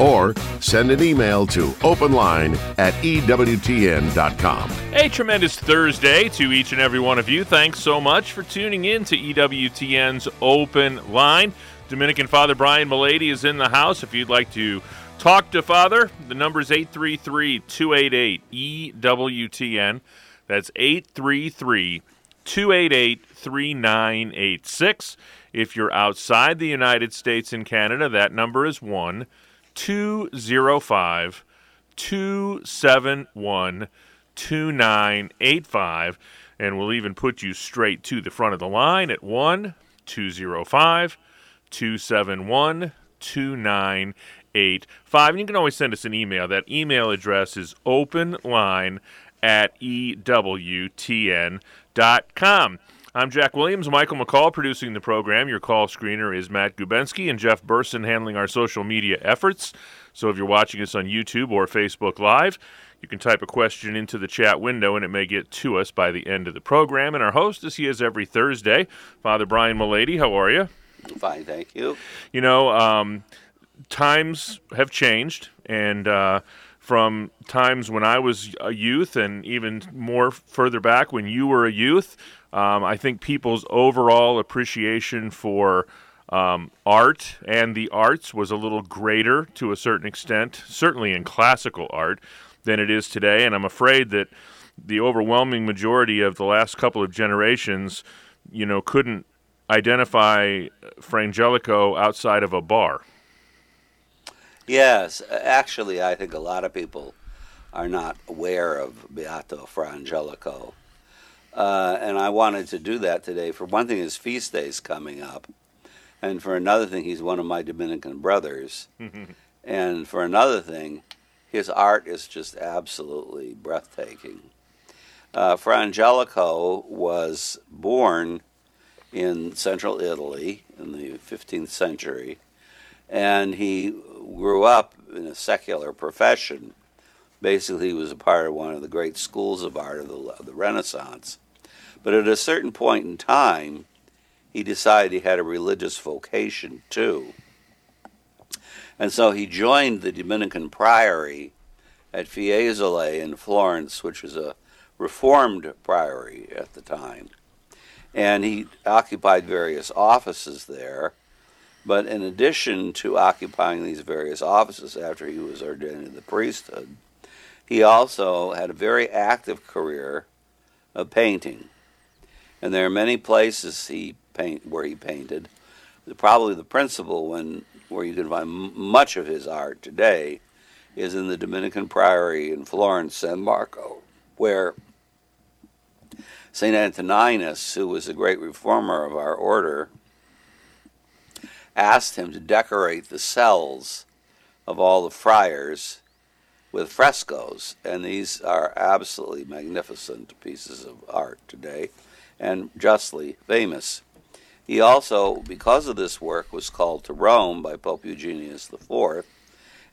or send an email to openline at EWTN.com. A tremendous Thursday to each and every one of you. Thanks so much for tuning in to EWTN's Open Line. Dominican Father Brian Mullady is in the house. If you'd like to talk to Father, the number is 833 288 EWTN. That's 833 288 3986. If you're outside the United States and Canada, that number is 1 205 271 2985. And we'll even put you straight to the front of the line at 1 205 271 2985. And you can always send us an email. That email address is openline at EWTN.com. I'm Jack Williams, Michael McCall producing the program. Your call screener is Matt Gubensky and Jeff Burson handling our social media efforts. So if you're watching us on YouTube or Facebook Live, you can type a question into the chat window and it may get to us by the end of the program. And our host, as he is every Thursday, Father Brian Mullady. How are you? Fine, thank you. You know, um, times have changed, and uh, from times when I was a youth and even more further back when you were a youth, um, I think people's overall appreciation for um, art and the arts was a little greater to a certain extent, certainly in classical art, than it is today. And I'm afraid that the overwhelming majority of the last couple of generations, you know, couldn't identify Frangelico outside of a bar. Yes, actually, I think a lot of people are not aware of Beato Fra Angelico. Uh, and I wanted to do that today. For one thing, his feast day is coming up. And for another thing, he's one of my Dominican brothers. and for another thing, his art is just absolutely breathtaking. Uh, Fra Angelico was born in central Italy in the 15th century, and he grew up in a secular profession. Basically, he was a part of one of the great schools of art of the, of the Renaissance. But at a certain point in time, he decided he had a religious vocation too. And so he joined the Dominican Priory at Fiesole in Florence, which was a reformed priory at the time. And he occupied various offices there. But in addition to occupying these various offices after he was ordained to the priesthood, he also had a very active career of painting. And there are many places he paint where he painted. Probably the principal one where you can find much of his art today is in the Dominican Priory in Florence, San Marco, where St. Antoninus, who was a great reformer of our order, asked him to decorate the cells of all the friars with frescoes. And these are absolutely magnificent pieces of art today and justly famous. He also, because of this work, was called to Rome by Pope Eugenius IV,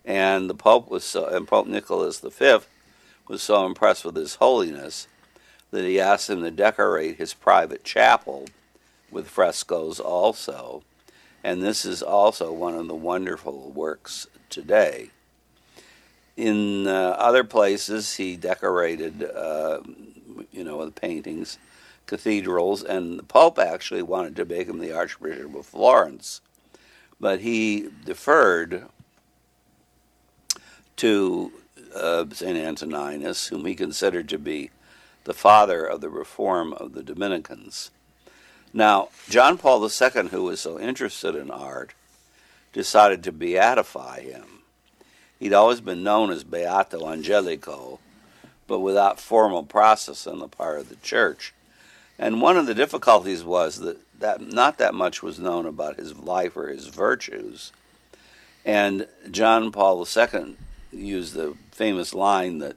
and the Pope was so, and Pope Nicholas V was so impressed with his holiness that he asked him to decorate his private chapel with frescoes also. And this is also one of the wonderful works today. In uh, other places, he decorated, uh, you know, with paintings, cathedrals, and the Pope actually wanted to make him the Archbishop of Florence, but he deferred to uh, St. Antoninus, whom he considered to be the father of the reform of the Dominicans. Now, John Paul II, who was so interested in art, decided to beatify him. He'd always been known as Beato Angelico, but without formal process on the part of the church. And one of the difficulties was that, that not that much was known about his life or his virtues. And John Paul II used the famous line that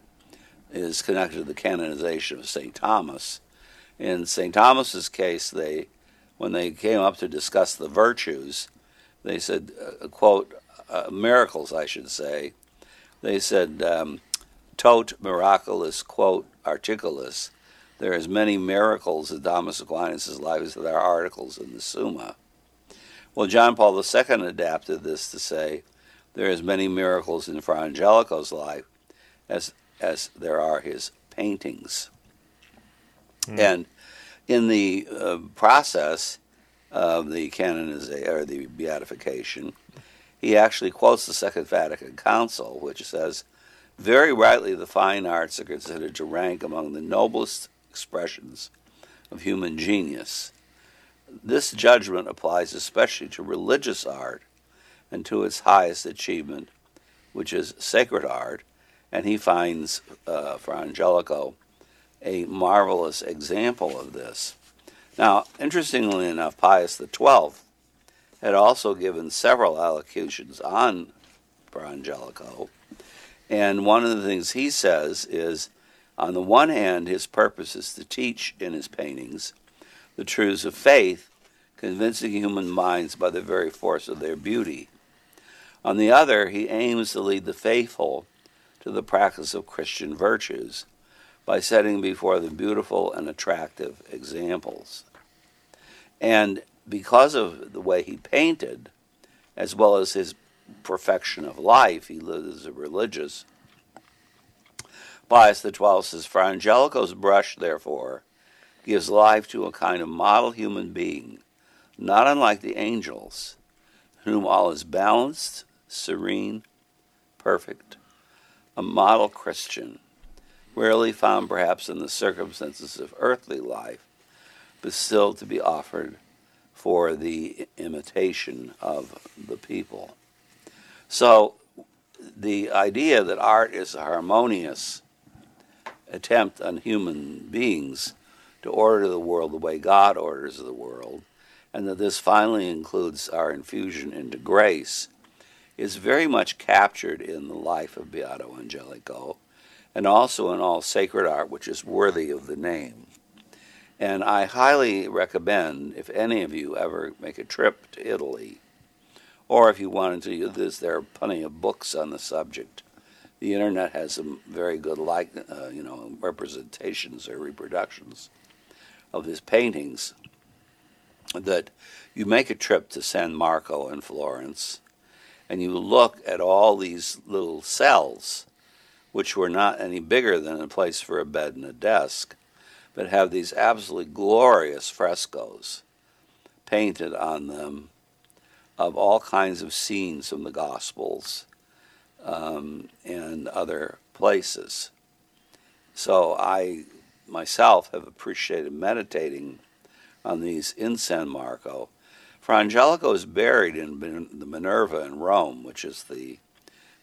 is connected to the canonization of St. Thomas. In St. Thomas's case, they, when they came up to discuss the virtues, they said, uh, quote, uh, miracles, I should say. They said, um, tot miraculous, quote, articulus. There are as many miracles in Thomas Aquinas' life as there are articles in the Summa. Well, John Paul II adapted this to say, there are as many miracles in Fra Angelico's life as, as there are his paintings. Mm. And in the uh, process of the canonization or the beatification, he actually quotes the Second Vatican Council, which says, very rightly, the fine arts are considered to rank among the noblest expressions of human genius. This judgment applies especially to religious art and to its highest achievement, which is sacred art, and he finds uh, Angelico a marvelous example of this. Now, interestingly enough, Pius XII had also given several allocutions on Fra Angelico, and one of the things he says is on the one hand, his purpose is to teach in his paintings the truths of faith, convincing human minds by the very force of their beauty. On the other, he aims to lead the faithful to the practice of Christian virtues by setting before them beautiful and attractive examples. And because of the way he painted, as well as his perfection of life, he lived as a religious. Pius XII says, Fra Angelico's brush, therefore, gives life to a kind of model human being, not unlike the angels, whom all is balanced, serene, perfect, a model Christian, rarely found perhaps in the circumstances of earthly life, but still to be offered for the imitation of the people. So, the idea that art is a harmonious attempt on human beings to order the world the way God orders the world, and that this finally includes our infusion into grace, is very much captured in the life of Beato Angelico and also in all sacred art which is worthy of the name. And I highly recommend, if any of you ever make a trip to Italy, or if you wanted to this, there are plenty of books on the subject. The internet has some very good, like uh, you know, representations or reproductions of his paintings. That you make a trip to San Marco in Florence, and you look at all these little cells, which were not any bigger than a place for a bed and a desk, but have these absolutely glorious frescoes painted on them of all kinds of scenes from the Gospels um, and other places. So I myself have appreciated meditating on these in San Marco Fra Angelico is buried in the Minerva in Rome, which is the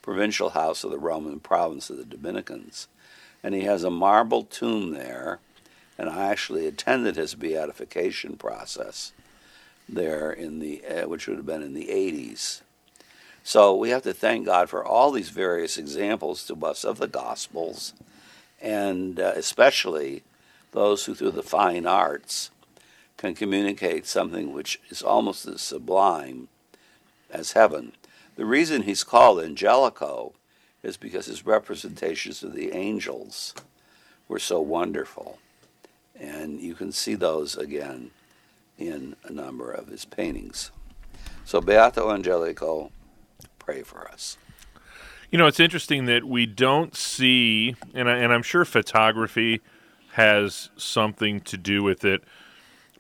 provincial house of the Roman province of the Dominicans. And he has a marble tomb there, and I actually attended his beatification process there in the uh, which would have been in the 80s. So we have to thank God for all these various examples to us of the Gospels, and uh, especially those who, through the fine arts, can communicate something which is almost as sublime as heaven. The reason he's called Angelico is because his representations of the angels were so wonderful. And you can see those again in a number of his paintings. So, Beato Angelico, pray for us. You know, it's interesting that we don't see, and, I, and I'm sure photography has something to do with it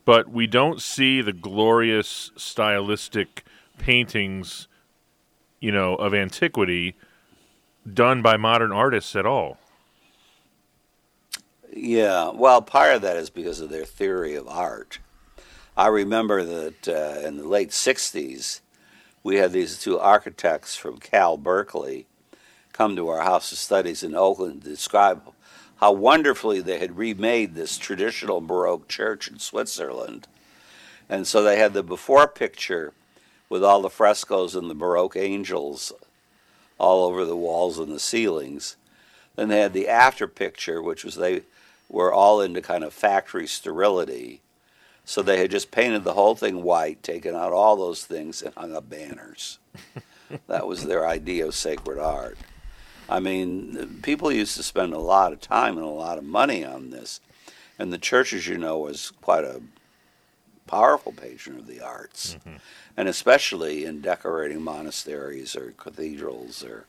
but we don't see the glorious stylistic paintings, you know, of antiquity done by modern artists at all. Yeah, well, part of that is because of their theory of art. I remember that uh, in the late 60s, we had these two architects from Cal Berkeley come to our House of Studies in Oakland to describe how wonderfully they had remade this traditional Baroque church in Switzerland. And so they had the before picture with all the frescoes and the Baroque angels all over the walls and the ceilings. Then they had the after picture, which was they were all into kind of factory sterility. So they had just painted the whole thing white, taken out all those things, and hung up banners. that was their idea of sacred art. I mean, people used to spend a lot of time and a lot of money on this. And the church, as you know, was quite a powerful patron of the arts, mm-hmm. and especially in decorating monasteries or cathedrals or,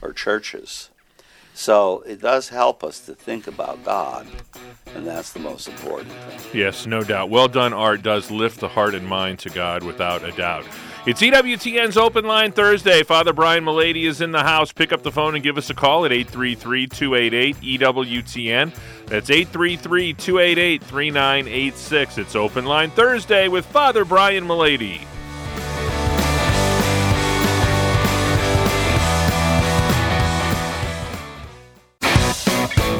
or churches. So it does help us to think about God, and that's the most important thing. Yes, no doubt. Well done art does lift the heart and mind to God without a doubt. It's EWTN's Open Line Thursday. Father Brian Mullady is in the house. Pick up the phone and give us a call at 833 288 EWTN. That's 833 288 3986. It's Open Line Thursday with Father Brian Mullady.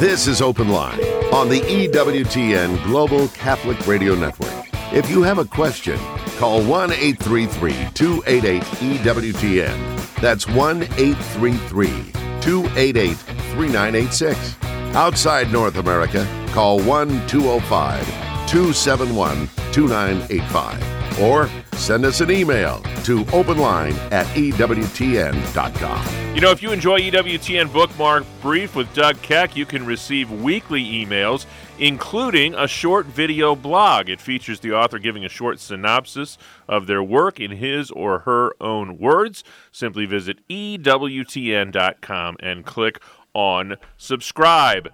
This is Open Line on the EWTN Global Catholic Radio Network. If you have a question, call 1 833 288 EWTN. That's 1 833 288 3986. Outside North America, call 1 205 271 2985 or send us an email to openline at EWTN.com. You know, if you enjoy EWTN Bookmark Brief with Doug Keck, you can receive weekly emails, including a short video blog. It features the author giving a short synopsis of their work in his or her own words. Simply visit EWTN.com and click on subscribe.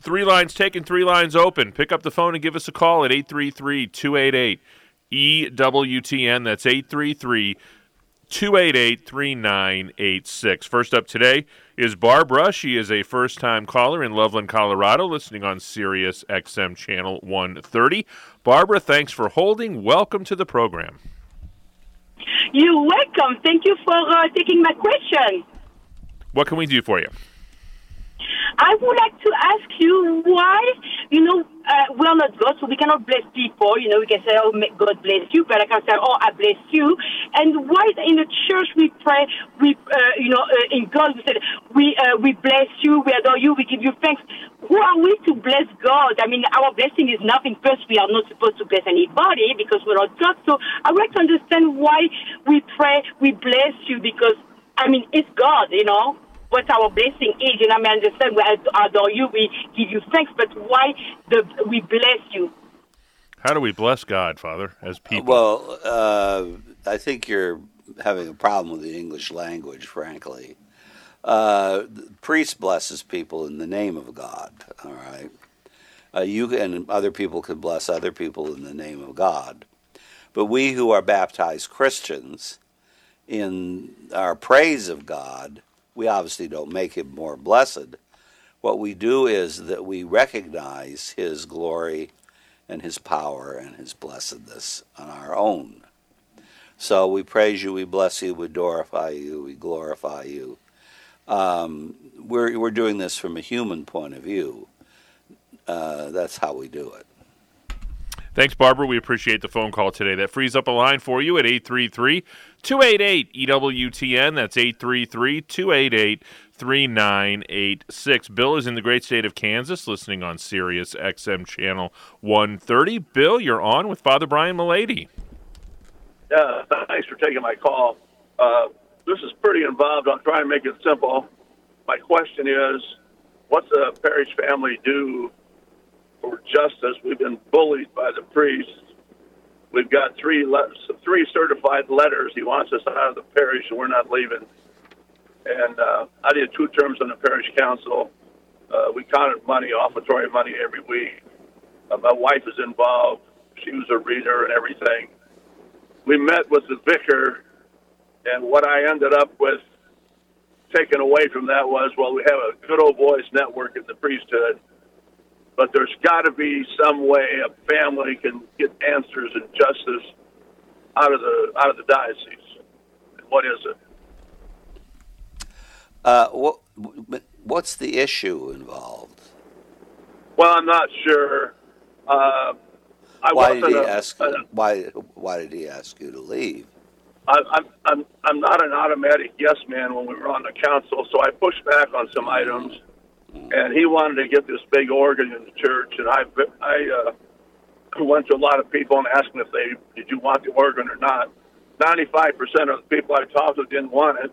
Three lines taken, three lines open. Pick up the phone and give us a call at 833 288 EWTN. That's 833 288 3986. First up today is Barbara. She is a first time caller in Loveland, Colorado, listening on Sirius XM Channel 130. Barbara, thanks for holding. Welcome to the program. You're welcome. Thank you for uh, taking my question. What can we do for you? I would like to ask you why, you know, uh, we're not God, so we cannot bless people. You know, we can say, oh, may God bless you, but I can say, oh, I bless you. And why in the church we pray, we, uh, you know, uh, in God we said, we, uh, we bless you, we adore you, we give you thanks. Who are we to bless God? I mean, our blessing is nothing. First, we are not supposed to bless anybody because we're not God. So I would like to understand why we pray, we bless you because, I mean, it's God, you know what our blessing is. You know, I mean, understand we adore you, we give you thanks, but why the, we bless you? How do we bless God, Father, as people? Well, uh, I think you're having a problem with the English language, frankly. Uh, priest blesses people in the name of God, all right? Uh, you and other people can bless other people in the name of God. But we who are baptized Christians, in our praise of God, we obviously don't make him more blessed. What we do is that we recognize his glory and his power and his blessedness on our own. So we praise you, we bless you, we glorify you, we glorify you. Um, we're, we're doing this from a human point of view. Uh, that's how we do it. Thanks, Barbara. We appreciate the phone call today. That frees up a line for you at 833 288 EWTN. That's 833 288 3986. Bill is in the great state of Kansas listening on Sirius XM Channel 130. Bill, you're on with Father Brian Mullady. Yeah, thanks for taking my call. Uh, this is pretty involved. I'll try and make it simple. My question is what's a parish family do for justice. We've been bullied by the priest. We've got three le- three certified letters. He wants us out of the parish, and we're not leaving. And uh, I did two terms on the parish council. Uh, we counted money, offertory money, every week. Uh, my wife is involved. She was a reader and everything. We met with the vicar, and what I ended up with taken away from that was, well, we have a good old boys network in the priesthood but there's got to be some way a family can get answers and justice out of the out of the diocese. What is it? Uh, what what's the issue involved? Well, I'm not sure. Uh, why did he a, ask? A, why why did he ask you to leave? I, I'm I'm I'm not an automatic yes man when we were on the council, so I pushed back on some items and he wanted to get this big organ in the church. And I, I uh, went to a lot of people and asked them if they did you want the organ or not. Ninety-five percent of the people I talked to didn't want it.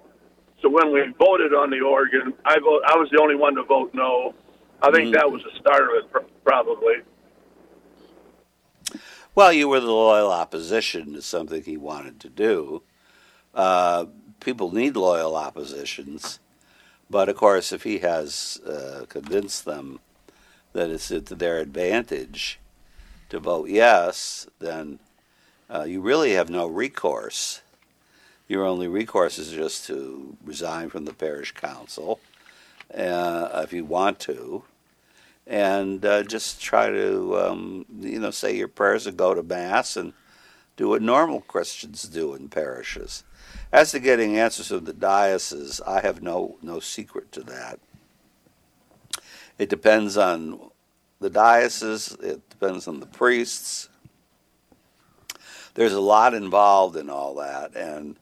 So when we voted on the organ, I vote. I was the only one to vote no. I think mm-hmm. that was the start of it, probably. Well, you were the loyal opposition to something he wanted to do. Uh, people need loyal oppositions, but of course, if he has uh, convinced them that it's to their advantage to vote yes, then uh, you really have no recourse. Your only recourse is just to resign from the parish council uh, if you want to, and uh, just try to, um, you know, say your prayers and go to mass and do what normal Christians do in parishes. As to getting answers from the diocese, I have no no secret to that. It depends on the diocese. It depends on the priests. There's a lot involved in all that, and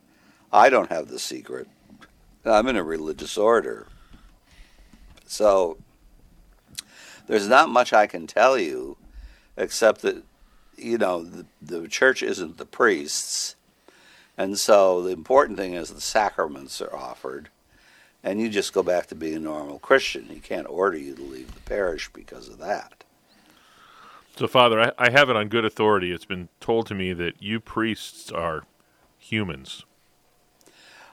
I don't have the secret. I'm in a religious order. So there's not much I can tell you except that, you know, the, the church isn't the priests. And so the important thing is the sacraments are offered. And you just go back to being a normal Christian. He can't order you to leave the parish because of that. So, Father, I, I have it on good authority. It's been told to me that you priests are humans.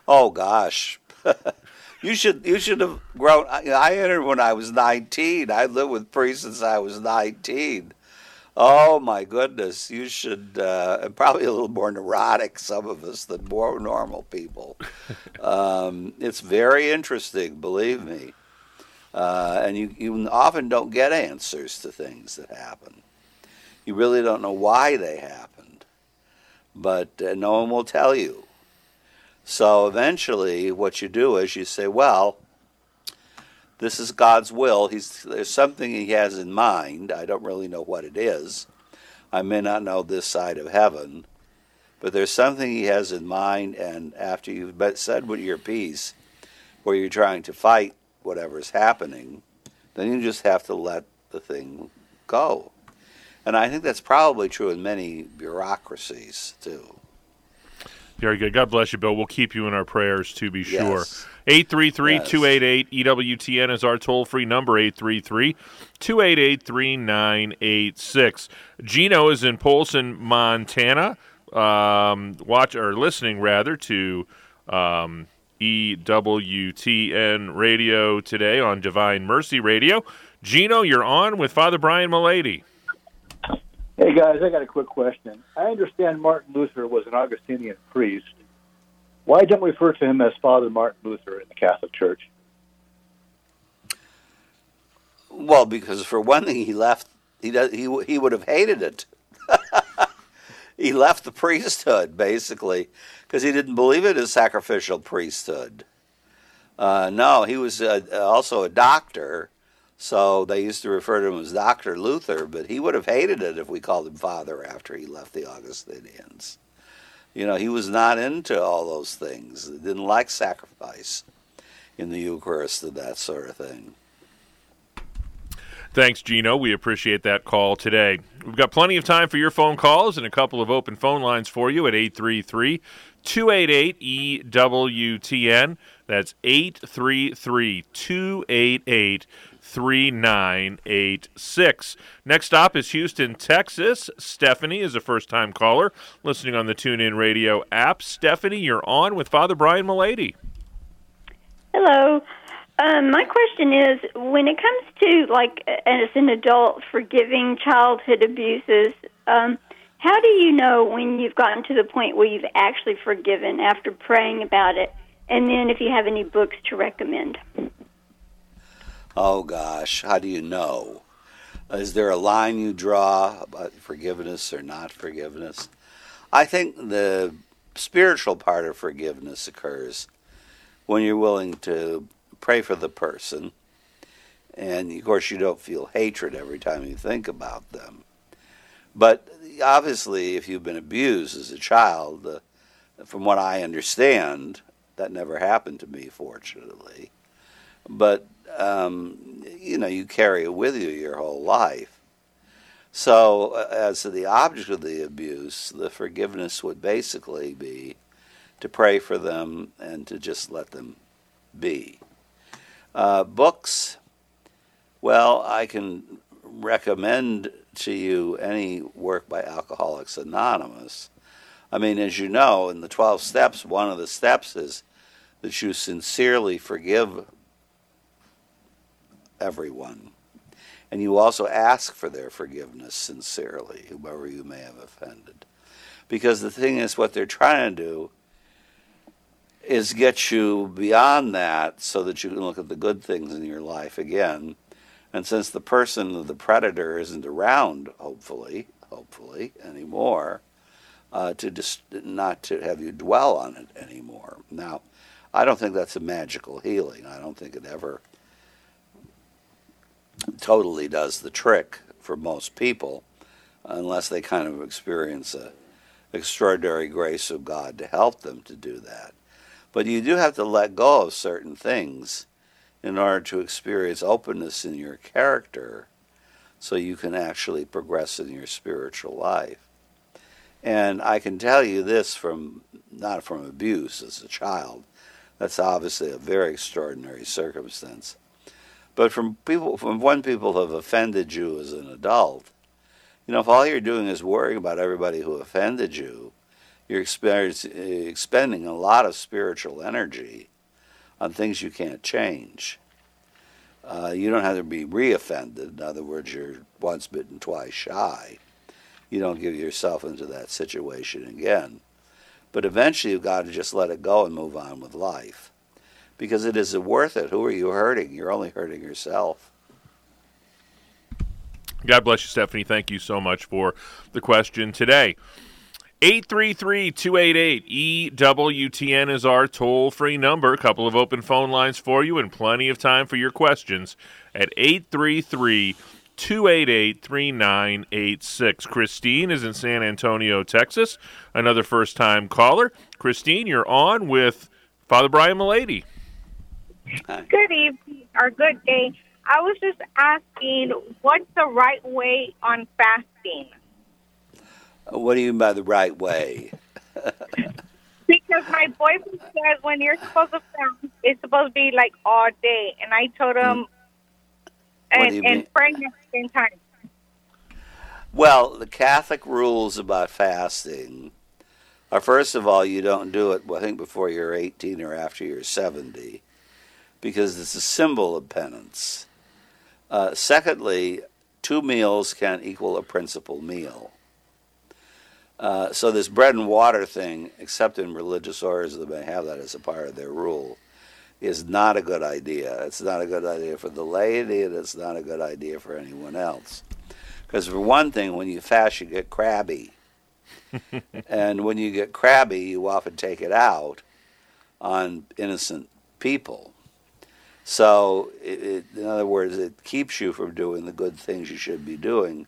Oh gosh, you should you should have grown. I entered when I was nineteen. I lived with priests since I was nineteen. Oh my goodness, you should, uh, probably a little more neurotic, some of us, than more normal people. um, it's very interesting, believe me. Uh, and you, you often don't get answers to things that happen. You really don't know why they happened, but uh, no one will tell you. So eventually, what you do is you say, well, this is God's will. He's, there's something He has in mind. I don't really know what it is. I may not know this side of heaven, but there's something He has in mind. And after you've said what your piece, where you're trying to fight whatever's happening, then you just have to let the thing go. And I think that's probably true in many bureaucracies too. Very good. God bless you, Bill. We'll keep you in our prayers to be sure. 833 288 EWTN is our toll free number, 833 288 3986. Gino is in Polson, Montana, um, watch or listening rather to um, EWTN radio today on Divine Mercy Radio. Gino, you're on with Father Brian Mullady. Hey guys, I got a quick question. I understand Martin Luther was an Augustinian priest. Why don't we refer to him as Father Martin Luther in the Catholic Church? Well, because for one thing, he left. He does, he he would have hated it. he left the priesthood basically because he didn't believe in his sacrificial priesthood. Uh, no, he was uh, also a doctor, so they used to refer to him as Dr. Luther, but he would have hated it if we called him Father after he left the Augustinians. You know, he was not into all those things. He didn't like sacrifice in the Eucharist and that sort of thing. Thanks, Gino. We appreciate that call today. We've got plenty of time for your phone calls and a couple of open phone lines for you at 833 288 EWTN. That's 833 288 3986. Next stop is Houston, Texas. Stephanie is a first time caller listening on the TuneIn Radio app. Stephanie, you're on with Father Brian Mullady. Hello. Um, my question is when it comes to, like, as an adult, forgiving childhood abuses, um, how do you know when you've gotten to the point where you've actually forgiven after praying about it? And then if you have any books to recommend. Oh gosh, how do you know? Is there a line you draw about forgiveness or not forgiveness? I think the spiritual part of forgiveness occurs when you're willing to pray for the person, and of course, you don't feel hatred every time you think about them. But obviously, if you've been abused as a child, uh, from what I understand, that never happened to me, fortunately but um, you know you carry it with you your whole life. So, uh, as to the object of the abuse, the forgiveness would basically be to pray for them and to just let them be. Uh, books, well, I can recommend to you any work by Alcoholics Anonymous. I mean, as you know, in the 12 steps, one of the steps is that you sincerely forgive everyone. And you also ask for their forgiveness sincerely, whoever you may have offended. Because the thing is, what they're trying to do is get you beyond that so that you can look at the good things in your life again. And since the person, the predator, isn't around, hopefully, hopefully anymore, uh, to just not to have you dwell on it anymore. Now, I don't think that's a magical healing. I don't think it ever totally does the trick for most people, unless they kind of experience a extraordinary grace of God to help them to do that. But you do have to let go of certain things in order to experience openness in your character so you can actually progress in your spiritual life. And I can tell you this from not from abuse as a child. That's obviously a very extraordinary circumstance. But from people from when people have offended you as an adult, you know, if all you're doing is worrying about everybody who offended you, you're expending a lot of spiritual energy on things you can't change. Uh, you don't have to be reoffended. In other words, you're once bitten, twice shy. You don't give yourself into that situation again. But eventually, you've got to just let it go and move on with life. Because it isn't worth it. Who are you hurting? You're only hurting yourself. God bless you, Stephanie. Thank you so much for the question today. 833 288 EWTN is our toll free number. A couple of open phone lines for you and plenty of time for your questions at 833 288 3986. Christine is in San Antonio, Texas. Another first time caller. Christine, you're on with Father Brian Good evening or good day. I was just asking what's the right way on fasting? What do you mean by the right way? because my boyfriend says when you're supposed to fast, it's supposed to be like all day, and I told him, mm. and, and praying at the same time. Well, the Catholic rules about fasting are first of all, you don't do it, I think, before you're 18 or after you're 70, because it's a symbol of penance. Uh, secondly, two meals can equal a principal meal. Uh, so this bread and water thing, except in religious orders that may have that as a part of their rule, is not a good idea. It's not a good idea for the laity, and it's not a good idea for anyone else. Because for one thing, when you fast, you get crabby, and when you get crabby, you often take it out on innocent people. So, it, it, in other words, it keeps you from doing the good things you should be doing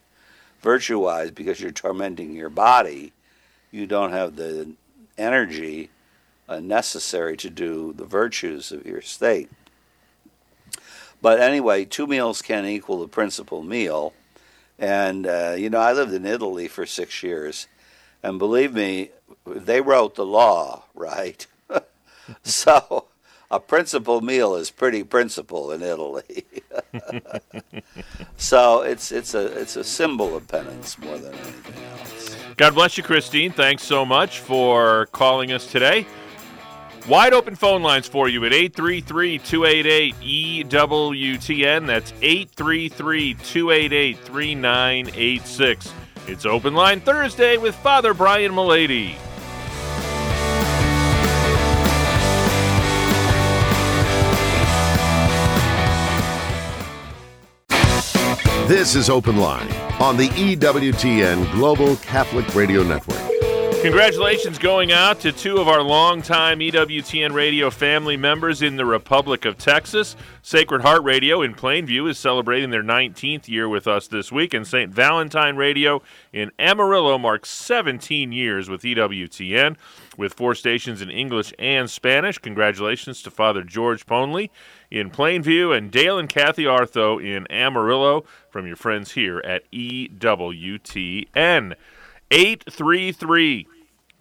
virtue wise, because you're tormenting your body, you don't have the energy uh, necessary to do the virtues of your state. But anyway, two meals can equal the principal meal. And, uh, you know, I lived in Italy for six years. And believe me, they wrote the law, right? so a principal meal is pretty principal in Italy. so it's it's a it's a symbol of penance more than anything else. God bless you, Christine. Thanks so much for calling us today. Wide open phone lines for you at 833 288 EWTN. That's 833 288 3986. It's Open Line Thursday with Father Brian Mullady. This is Open Line on the EWTN Global Catholic Radio Network. Congratulations going out to two of our longtime EWTN radio family members in the Republic of Texas. Sacred Heart Radio in Plainview is celebrating their 19th year with us this week, and St. Valentine Radio in Amarillo marks 17 years with EWTN with four stations in English and Spanish. Congratulations to Father George Ponley in Plainview and Dale and Kathy Artho in Amarillo from your friends here at EWTN. 833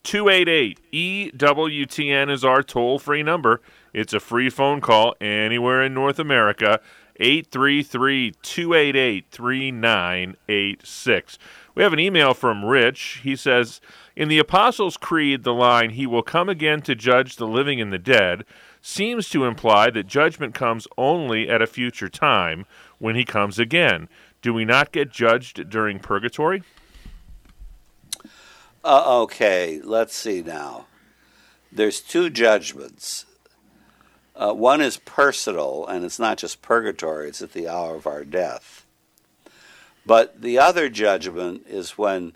288 EWTN is our toll free number. It's a free phone call anywhere in North America. 833 288 3986. We have an email from Rich. He says In the Apostles' Creed, the line, He will come again to judge the living and the dead, seems to imply that judgment comes only at a future time when He comes again. Do we not get judged during purgatory? Uh, okay, let's see now. There's two judgments. Uh, one is personal, and it's not just purgatory, it's at the hour of our death. But the other judgment is when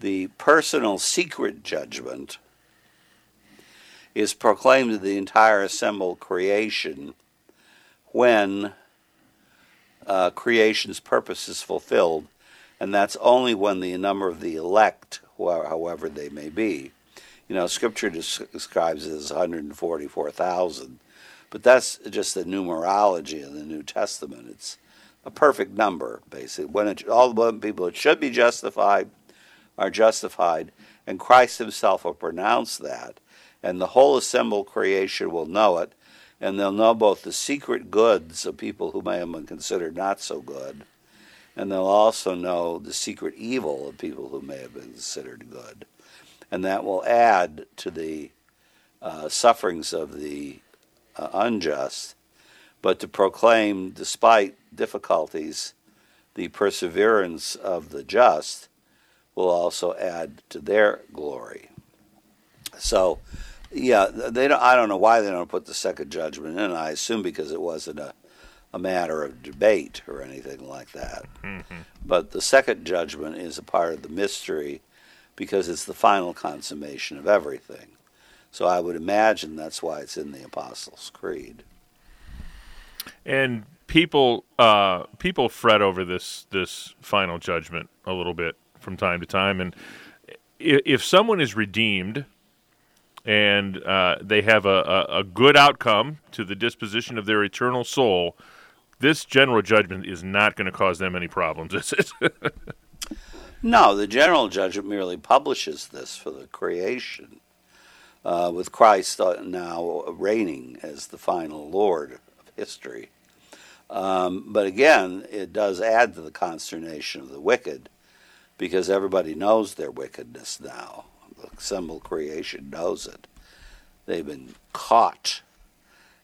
the personal secret judgment is proclaimed to the entire assembled creation when uh, creation's purpose is fulfilled, and that's only when the number of the elect however they may be. You know, Scripture describes it as 144,000, but that's just the numerology in the New Testament. It's a perfect number, basically. When it, all the people that should be justified are justified, and Christ Himself will pronounce that, and the whole assembled creation will know it, and they'll know both the secret goods of people who may have been considered not so good and they'll also know the secret evil of people who may have been considered good. And that will add to the uh, sufferings of the uh, unjust, but to proclaim, despite difficulties, the perseverance of the just will also add to their glory. So, yeah, they don't, I don't know why they don't put the second judgment in. I assume because it wasn't a a matter of debate or anything like that. Mm-hmm. But the second judgment is a part of the mystery because it's the final consummation of everything. So I would imagine that's why it's in the Apostles' Creed. And people uh, people fret over this this final judgment a little bit from time to time, and if someone is redeemed and uh, they have a, a, a, good outcome to the disposition of their eternal soul, this general judgment is not going to cause them any problems, is it? no, the general judgment merely publishes this for the creation, uh, with Christ uh, now reigning as the final Lord of history. Um, but again, it does add to the consternation of the wicked because everybody knows their wickedness now. The assembled creation knows it. They've been caught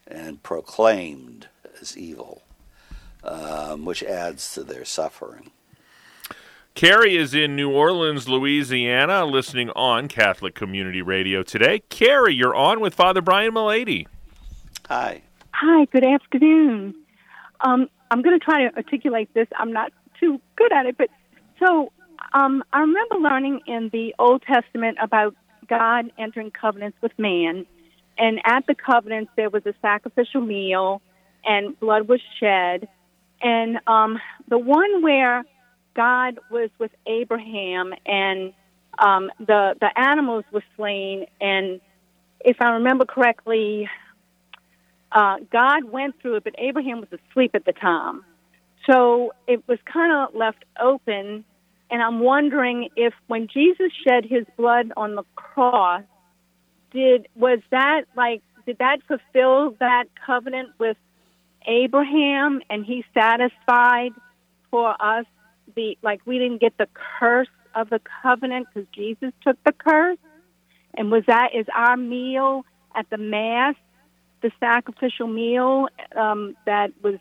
and proclaimed as evil um, which adds to their suffering. Carrie is in New Orleans, Louisiana, listening on Catholic Community Radio today. Carrie, you're on with Father Brian Mullady. Hi. Hi, good afternoon. Um, I'm going to try to articulate this. I'm not too good at it, but so um, I remember learning in the Old Testament about God entering covenants with man. And at the covenants, there was a sacrificial meal, and blood was shed and um, the one where God was with Abraham and um, the the animals were slain, and if I remember correctly, uh, God went through it, but Abraham was asleep at the time, so it was kind of left open. And I'm wondering if when Jesus shed his blood on the cross, did was that like did that fulfill that covenant with Abraham and he satisfied for us the like we didn't get the curse of the covenant because Jesus took the curse. And was that is our meal at the mass the sacrificial meal um, that was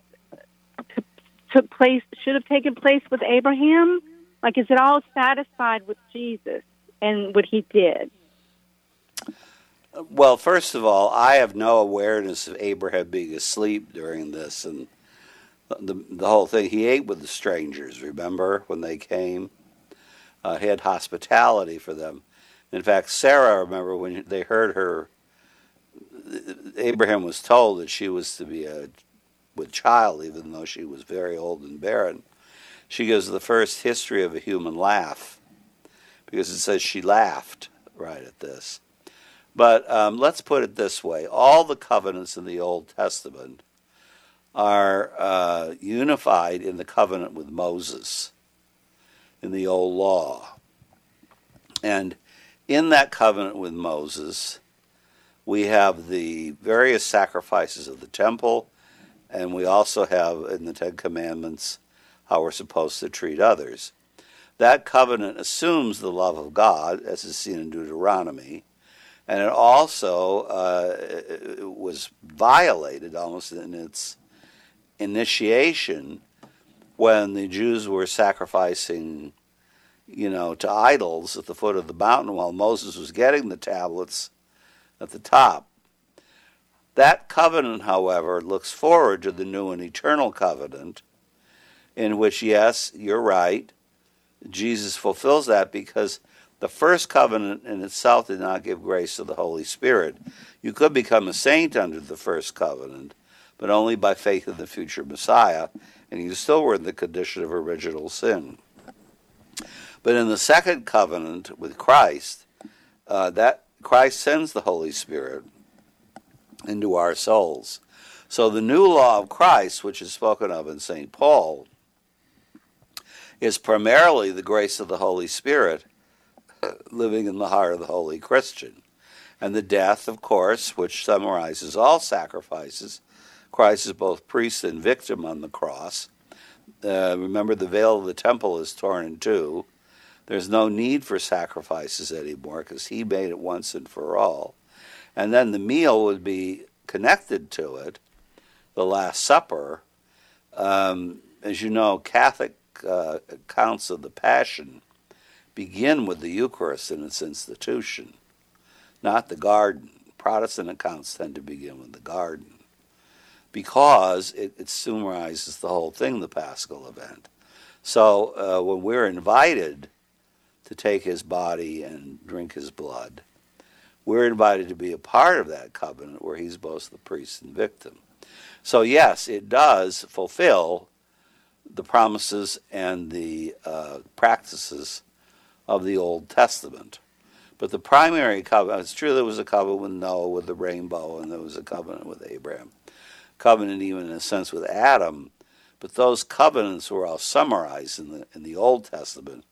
took place should have taken place with Abraham? Like, is it all satisfied with Jesus and what he did? Well, first of all, I have no awareness of Abraham being asleep during this and the, the whole thing. He ate with the strangers, remember, when they came? Uh, he had hospitality for them. In fact, Sarah, I remember when they heard her, Abraham was told that she was to be a with child, even though she was very old and barren. She gives the first history of a human laugh because it says she laughed right at this. But um, let's put it this way all the covenants in the Old Testament are uh, unified in the covenant with Moses in the Old Law. And in that covenant with Moses, we have the various sacrifices of the temple, and we also have in the Ten Commandments how we're supposed to treat others. That covenant assumes the love of God, as is seen in Deuteronomy, and it also uh, was violated almost in its initiation when the Jews were sacrificing, you know, to idols at the foot of the mountain while Moses was getting the tablets at the top. That covenant, however, looks forward to the new and eternal covenant, in which, yes, you're right, Jesus fulfills that because the first covenant in itself did not give grace to the Holy Spirit. You could become a saint under the first covenant, but only by faith in the future Messiah, and you still were in the condition of original sin. But in the second covenant with Christ, uh, that Christ sends the Holy Spirit into our souls. So the new law of Christ, which is spoken of in St. Paul, is primarily the grace of the Holy Spirit living in the heart of the holy Christian. And the death, of course, which summarizes all sacrifices, Christ is both priest and victim on the cross. Uh, remember, the veil of the temple is torn in two. There's no need for sacrifices anymore because he made it once and for all. And then the meal would be connected to it, the Last Supper. Um, as you know, Catholic uh, accounts of the Passion begin with the Eucharist in its institution, not the garden. Protestant accounts tend to begin with the garden because it, it summarizes the whole thing, the Paschal event. So uh, when we're invited to take his body and drink his blood, we're invited to be a part of that covenant where he's both the priest and victim. So, yes, it does fulfill the promises and the uh, practices of the Old Testament. But the primary covenant, it's true there was a covenant with Noah with the rainbow, and there was a covenant with Abraham covenant even in a sense with Adam, but those covenants were all summarized in the in the Old Testament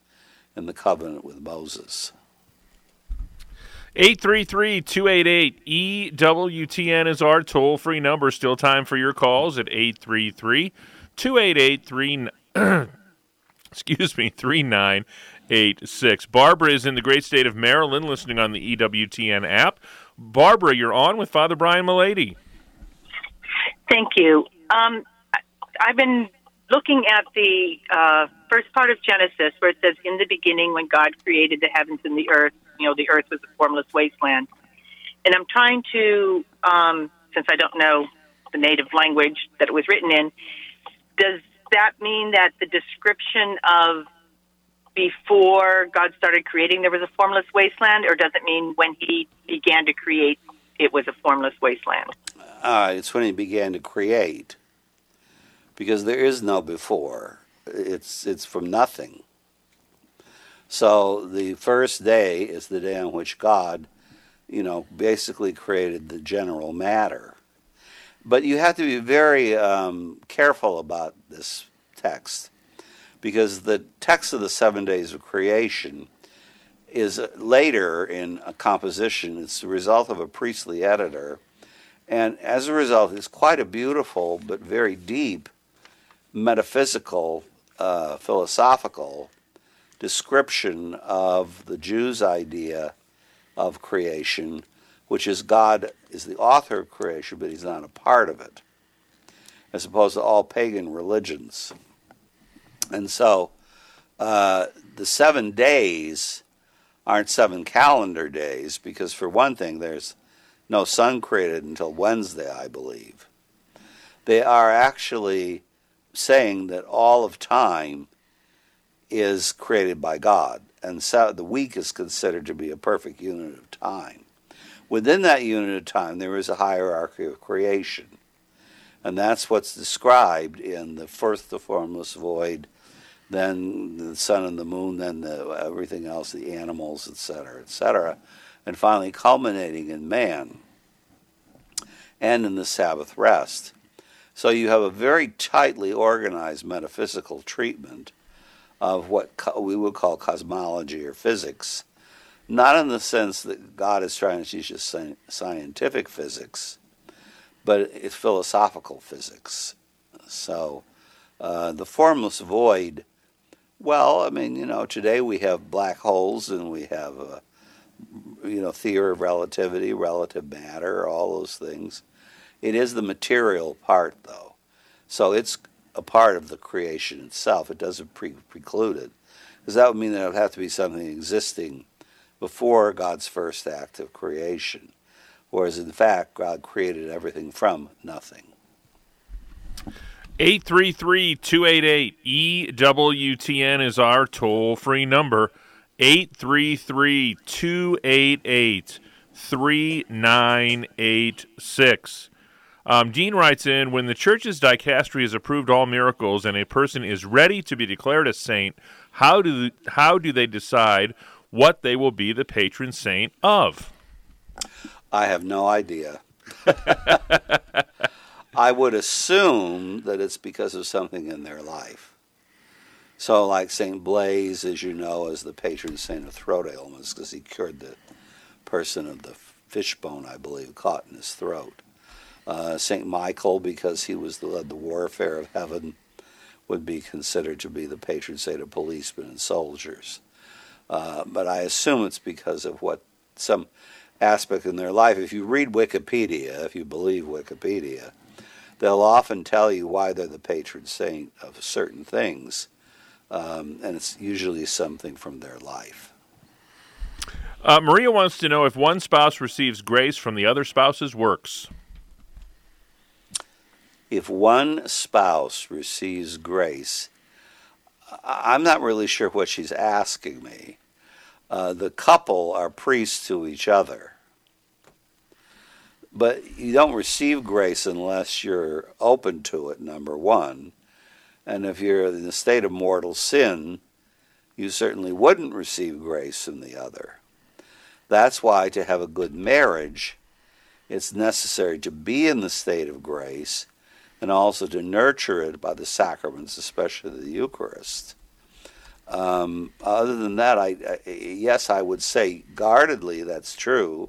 in the covenant with Moses. 833-288-EWTN is our toll-free number. Still time for your calls at 833-288-3 excuse me, 3986. Barbara is in the great state of Maryland listening on the EWTN app. Barbara, you're on with Father Brian Mullady. Thank you. Um, I've been looking at the uh, first part of Genesis where it says, In the beginning, when God created the heavens and the earth, you know, the earth was a formless wasteland. And I'm trying to, um, since I don't know the native language that it was written in, does that mean that the description of before God started creating there was a formless wasteland, or does it mean when He began to create it was a formless wasteland? uh, it's when he began to create, because there is no before. It's it's from nothing. So the first day is the day on which God, you know, basically created the general matter. But you have to be very um, careful about this text, because the text of the seven days of creation is later in a composition. It's the result of a priestly editor and as a result, it's quite a beautiful but very deep metaphysical, uh, philosophical description of the Jews' idea of creation, which is God is the author of creation, but he's not a part of it, as opposed to all pagan religions. And so uh, the seven days aren't seven calendar days, because for one thing, there's no sun created until Wednesday, I believe. They are actually saying that all of time is created by God, and so the week is considered to be a perfect unit of time. Within that unit of time, there is a hierarchy of creation, and that's what's described in the first, the formless void, then the sun and the moon, then the, everything else, the animals, etc., etc., and finally culminating in man and in the Sabbath rest. So you have a very tightly organized metaphysical treatment of what we would call cosmology or physics, not in the sense that God is trying to teach us scientific physics, but it's philosophical physics. So uh, the formless void, well, I mean, you know, today we have black holes and we have, uh, you know, theory of relativity, relative matter, all those things. It is the material part, though. So it's a part of the creation itself. It doesn't pre- preclude it. Because that would mean that it would have to be something existing before God's first act of creation. Whereas in fact, God created everything from nothing. 833 288 EWTN is our toll free number. 833 288 3986. Um, Dean writes in When the church's dicastery has approved all miracles and a person is ready to be declared a saint, how do, how do they decide what they will be the patron saint of? I have no idea. I would assume that it's because of something in their life. So, like St. Blaise, as you know, is the patron saint of throat ailments because he cured the person of the fishbone, I believe, caught in his throat. Uh, St. Michael, because he was the, the warfare of heaven, would be considered to be the patron saint of policemen and soldiers. Uh, but I assume it's because of what some aspect in their life. If you read Wikipedia, if you believe Wikipedia, they'll often tell you why they're the patron saint of certain things, um, and it's usually something from their life. Uh, Maria wants to know if one spouse receives grace from the other spouse's works if one spouse receives grace, I'm not really sure what she's asking me. Uh, the couple are priests to each other. But you don't receive grace unless you're open to it, number one. And if you're in the state of mortal sin, you certainly wouldn't receive grace from the other. That's why to have a good marriage, it's necessary to be in the state of grace and also to nurture it by the sacraments, especially the Eucharist. Um, other than that, I, I, yes, I would say guardedly that's true,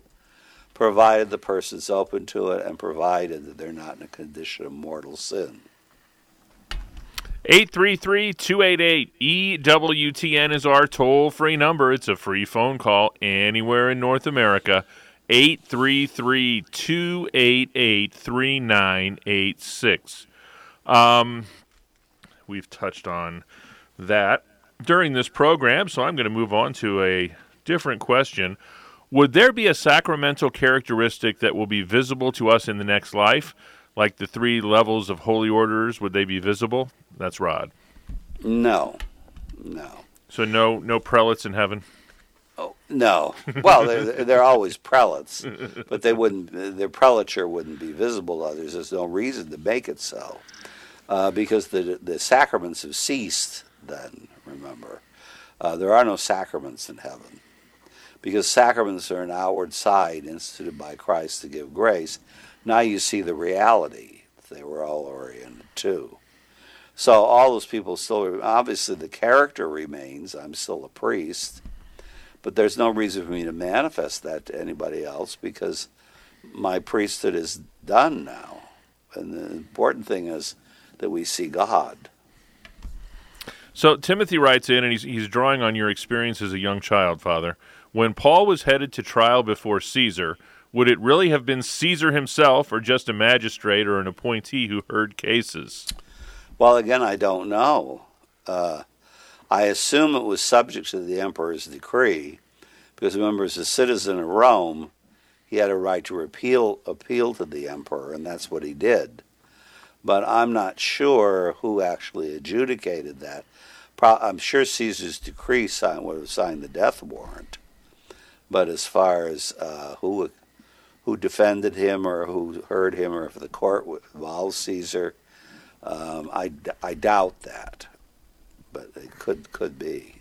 provided the person's open to it and provided that they're not in a condition of mortal sin. 833 288 EWTN is our toll free number. It's a free phone call anywhere in North America. 833 288 3986. Um, we've touched on that during this program, so I'm going to move on to a different question. Would there be a sacramental characteristic that will be visible to us in the next life? Like the three levels of holy orders, would they be visible? That's Rod. No. No. So no no prelates in heaven? Oh, no. Well, they're, they're always prelates, but they wouldn't. Their prelature wouldn't be visible to others. There's no reason to make it so, uh, because the the sacraments have ceased. Then remember, uh, there are no sacraments in heaven, because sacraments are an outward side instituted by Christ to give grace. Now you see the reality they were all oriented to. So all those people still obviously the character remains. I'm still a priest but there's no reason for me to manifest that to anybody else because my priesthood is done now. And the important thing is that we see God. So Timothy writes in, and he's, he's drawing on your experience as a young child, Father. When Paul was headed to trial before Caesar, would it really have been Caesar himself or just a magistrate or an appointee who heard cases? Well, again, I don't know. Uh, I assume it was subject to the emperor's decree, because remember, as a citizen of Rome, he had a right to appeal appeal to the emperor, and that's what he did. But I'm not sure who actually adjudicated that. Pro- I'm sure Caesar's decree signed, would have signed the death warrant. But as far as uh, who who defended him or who heard him or if the court involved Caesar, um, I, I doubt that. But it could could be.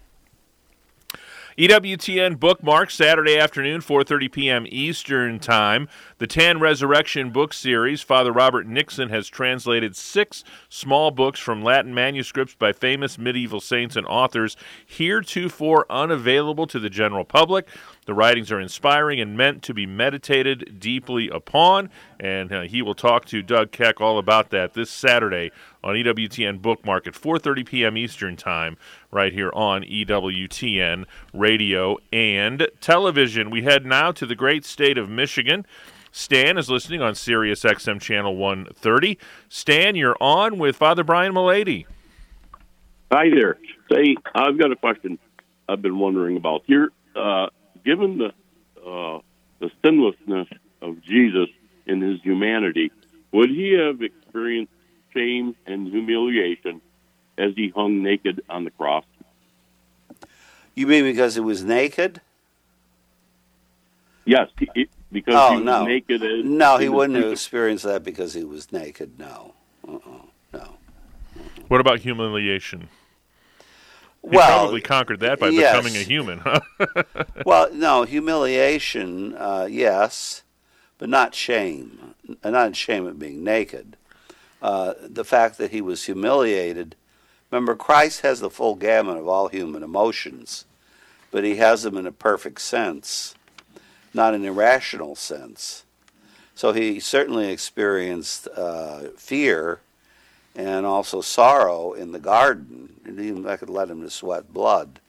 EWTN bookmark Saturday afternoon, 4:30 p.m. Eastern Time. The Tan Resurrection book series. Father Robert Nixon has translated six small books from Latin manuscripts by famous medieval saints and authors, heretofore unavailable to the general public. The writings are inspiring and meant to be meditated deeply upon, and uh, he will talk to Doug Keck all about that this Saturday on EWTN Bookmark at 4:30 p.m. Eastern Time, right here on EWTN Radio and Television. We head now to the great state of Michigan. Stan is listening on Sirius XM Channel 130. Stan, you're on with Father Brian Mullady. Hi there. Say, I've got a question I've been wondering about. Here, uh, given the uh, the sinlessness of Jesus in his humanity, would he have experienced shame and humiliation as he hung naked on the cross? You mean because he was naked? Yes, he, because oh, he was no. naked. As, no, he wouldn't have experienced that because he was naked. No, uh-uh. no. What about humiliation? He well, probably conquered that by yes. becoming a human, huh? well, no, humiliation, uh, yes, but not shame. Not shame at being naked. Uh, the fact that he was humiliated. Remember, Christ has the full gamut of all human emotions, but he has them in a perfect sense, not an irrational sense. So he certainly experienced uh, fear and also sorrow in the garden. And even that could lead him to sweat blood.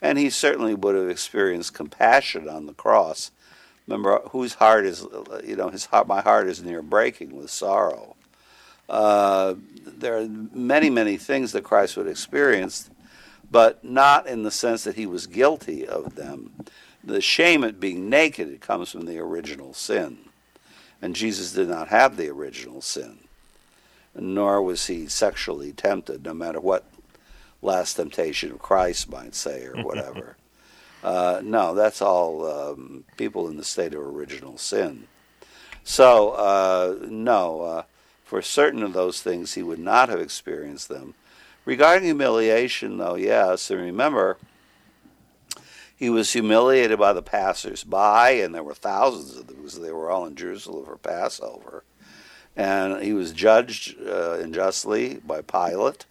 And he certainly would have experienced compassion on the cross. Remember, whose heart is, you know, his heart, my heart is near breaking with sorrow. Uh, there are many, many things that Christ would experience, but not in the sense that he was guilty of them. The shame at being naked it comes from the original sin, and Jesus did not have the original sin nor was he sexually tempted, no matter what last temptation of Christ might say or whatever. uh, no, that's all um, people in the state of original sin. So, uh, no, uh, for certain of those things, he would not have experienced them. Regarding humiliation, though, yes, and remember, he was humiliated by the passers-by, and there were thousands of them because they were all in Jerusalem for Passover and he was judged uh, unjustly by Pilate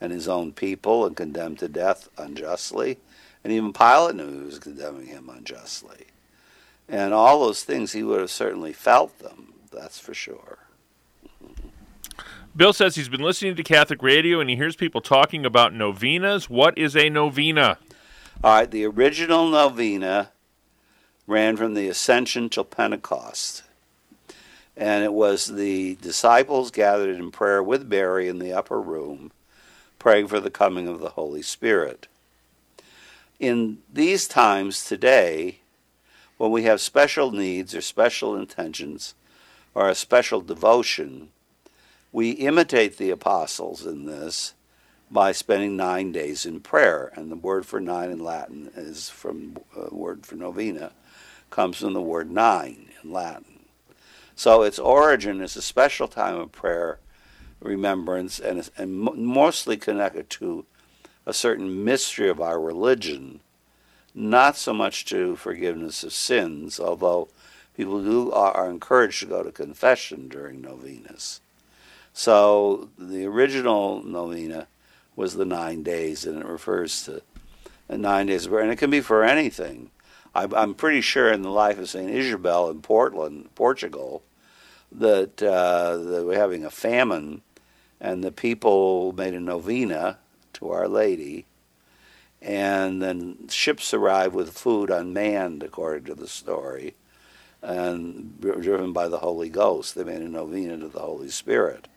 and his own people and condemned to death unjustly. And even Pilate knew he was condemning him unjustly. And all those things, he would have certainly felt them, that's for sure. Bill says he's been listening to Catholic radio and he hears people talking about novenas. What is a novena? All right, the original novena ran from the Ascension till Pentecost and it was the disciples gathered in prayer with Mary in the upper room, praying for the coming of the Holy Spirit. In these times today, when we have special needs or special intentions or a special devotion, we imitate the apostles in this by spending nine days in prayer. And the word for nine in Latin is from uh, word for novena, comes from the word nine in Latin. So its origin is a special time of prayer, remembrance, and, and mostly connected to a certain mystery of our religion, not so much to forgiveness of sins, although people do are encouraged to go to confession during novenas. So the original novena was the nine days, and it refers to nine days of prayer, and it can be for anything. I'm pretty sure in the life of Saint Isabel in Portland, Portugal, that uh, they were having a famine, and the people made a novena to Our Lady, and then ships arrived with food unmanned, according to the story, and driven by the Holy Ghost. They made a novena to the Holy Spirit.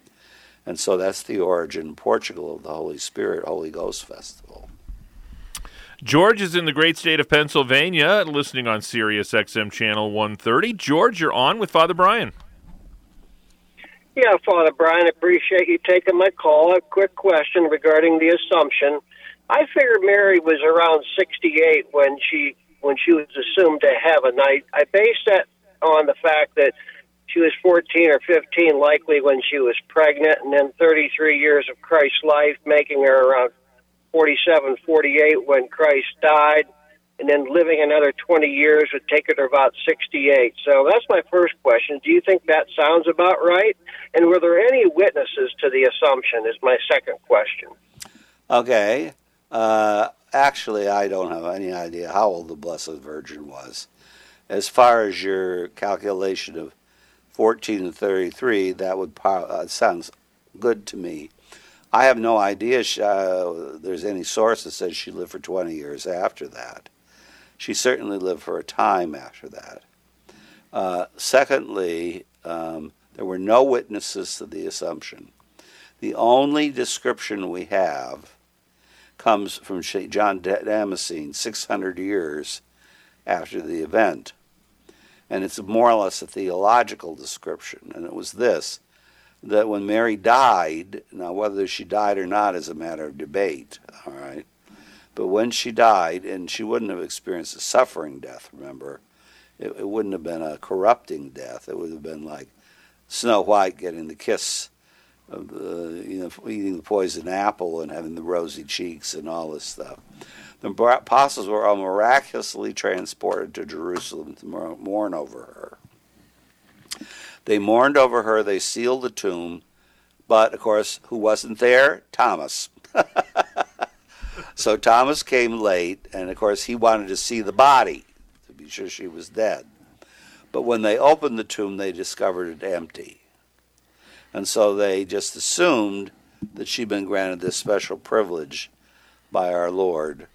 And so that's the origin in Portugal of the Holy Spirit Holy Ghost Festival. George is in the great state of Pennsylvania, listening on Sirius XM Channel 130. George, you're on with Father Brian. Yeah, Father Brian, appreciate you taking my call. A quick question regarding the Assumption. I figured Mary was around 68 when she when she was assumed to heaven. I I based that on the fact that she was 14 or 15, likely when she was pregnant, and then 33 years of Christ's life, making her around 47, 48 when Christ died, and then living another 20 years would take her to about 68. So that's my first question. Do you think that sounds about right? And were there any witnesses to the Assumption? Is my second question. Okay. Uh, actually, I don't have any idea how old the Blessed Virgin was. As far as your calculation of 14 to 33, that would uh, sounds good to me. I have no idea she, uh, there's any source that says she lived for 20 years after that. She certainly lived for a time after that. Uh, secondly, um, there were no witnesses to the Assumption. The only description we have comes from John Damascene 600 years after the event. And it's more or less a theological description. And it was this that when Mary died, now whether she died or not is a matter of debate, all right? But when she died, and she wouldn't have experienced a suffering death, remember, it, it wouldn't have been a corrupting death. It would have been like Snow White getting the kiss the, you know, eating the poison apple and having the rosy cheeks and all this stuff. The apostles were all miraculously transported to Jerusalem to mourn over her. They mourned over her, they sealed the tomb, but of course, who wasn't there? Thomas. so Thomas came late, and of course, he wanted to see the body to be sure she was dead. But when they opened the tomb, they discovered it empty. And so they just assumed that she'd been granted this special privilege by our Lord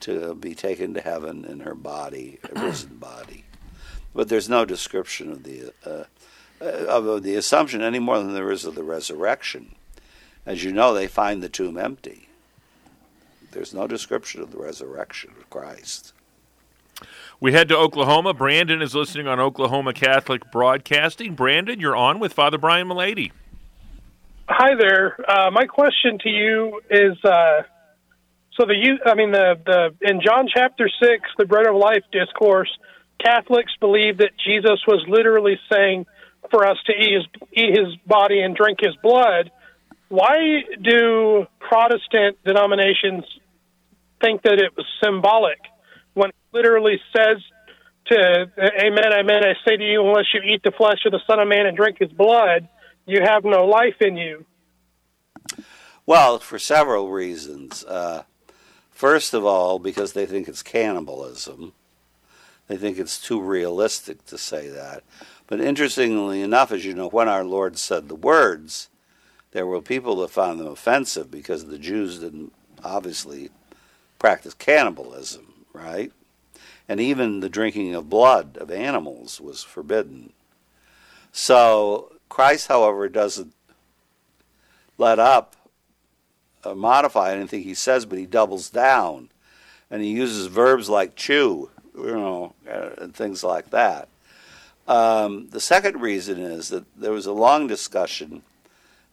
to be taken to heaven in her body, a risen body. But there's no description of the uh, of the assumption any more than there is of the resurrection. As you know, they find the tomb empty. There's no description of the resurrection of Christ. We head to Oklahoma. Brandon is listening on Oklahoma Catholic Broadcasting. Brandon, you're on with Father Brian Mullady. Hi there. Uh, my question to you is uh, so the I mean the the in John chapter six, the bread of life discourse, Catholics believe that Jesus was literally saying for us to eat his eat his body and drink his blood. Why do Protestant denominations think that it was symbolic when it literally says to Amen, Amen, I say to you, unless you eat the flesh of the Son of Man and drink his blood, you have no life in you? Well, for several reasons. Uh, first of all, because they think it's cannibalism. They think it's too realistic to say that. But interestingly enough, as you know, when our Lord said the words, there were people that found them offensive because the Jews didn't obviously practice cannibalism, right? And even the drinking of blood of animals was forbidden. So Christ, however, doesn't let up or modify anything he says, but he doubles down. And he uses verbs like chew, you know, and things like that. Um, the second reason is that there was a long discussion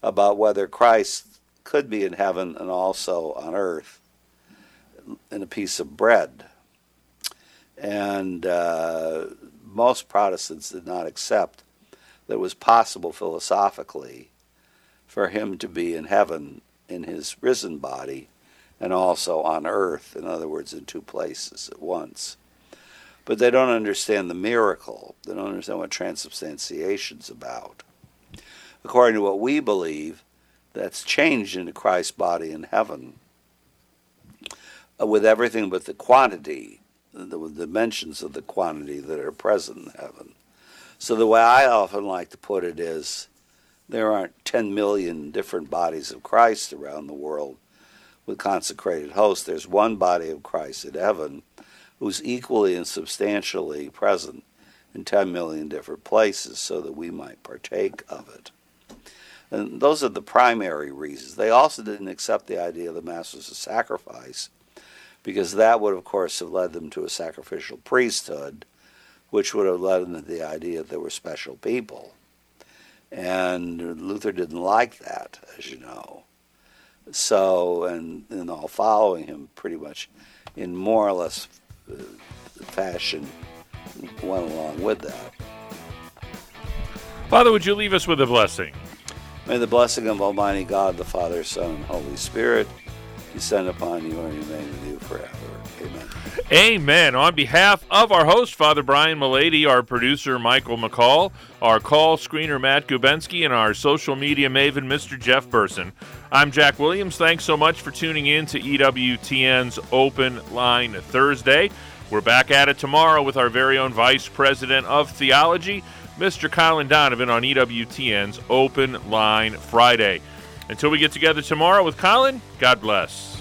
about whether Christ could be in heaven and also on earth in a piece of bread. And uh, most Protestants did not accept that it was possible philosophically for him to be in heaven in his risen body and also on earth, in other words, in two places at once but they don't understand the miracle. They don't understand what transubstantiation's about. According to what we believe, that's changed into Christ's body in heaven uh, with everything but the quantity, the dimensions of the quantity that are present in heaven. So the way I often like to put it is there aren't 10 million different bodies of Christ around the world with consecrated hosts. There's one body of Christ in heaven who's equally and substantially present in 10 million different places so that we might partake of it. And those are the primary reasons. They also didn't accept the idea of the Mass as a sacrifice because that would, of course, have led them to a sacrificial priesthood, which would have led them to the idea that they were special people. And Luther didn't like that, as you know. So, and, and all following him pretty much in more or less uh, fashion went along with that. Father, would you leave us with a blessing? May the blessing of Almighty God, the Father, Son, and Holy Spirit descend upon you and remain with you forever. Amen. Amen. On behalf of our host, Father Brian Mullady, our producer, Michael McCall, our call screener, Matt Gubensky, and our social media maven, Mr. Jeff Burson, I'm Jack Williams. Thanks so much for tuning in to EWTN's Open Line Thursday. We're back at it tomorrow with our very own Vice President of Theology, Mr. Colin Donovan, on EWTN's Open Line Friday. Until we get together tomorrow with Colin, God bless.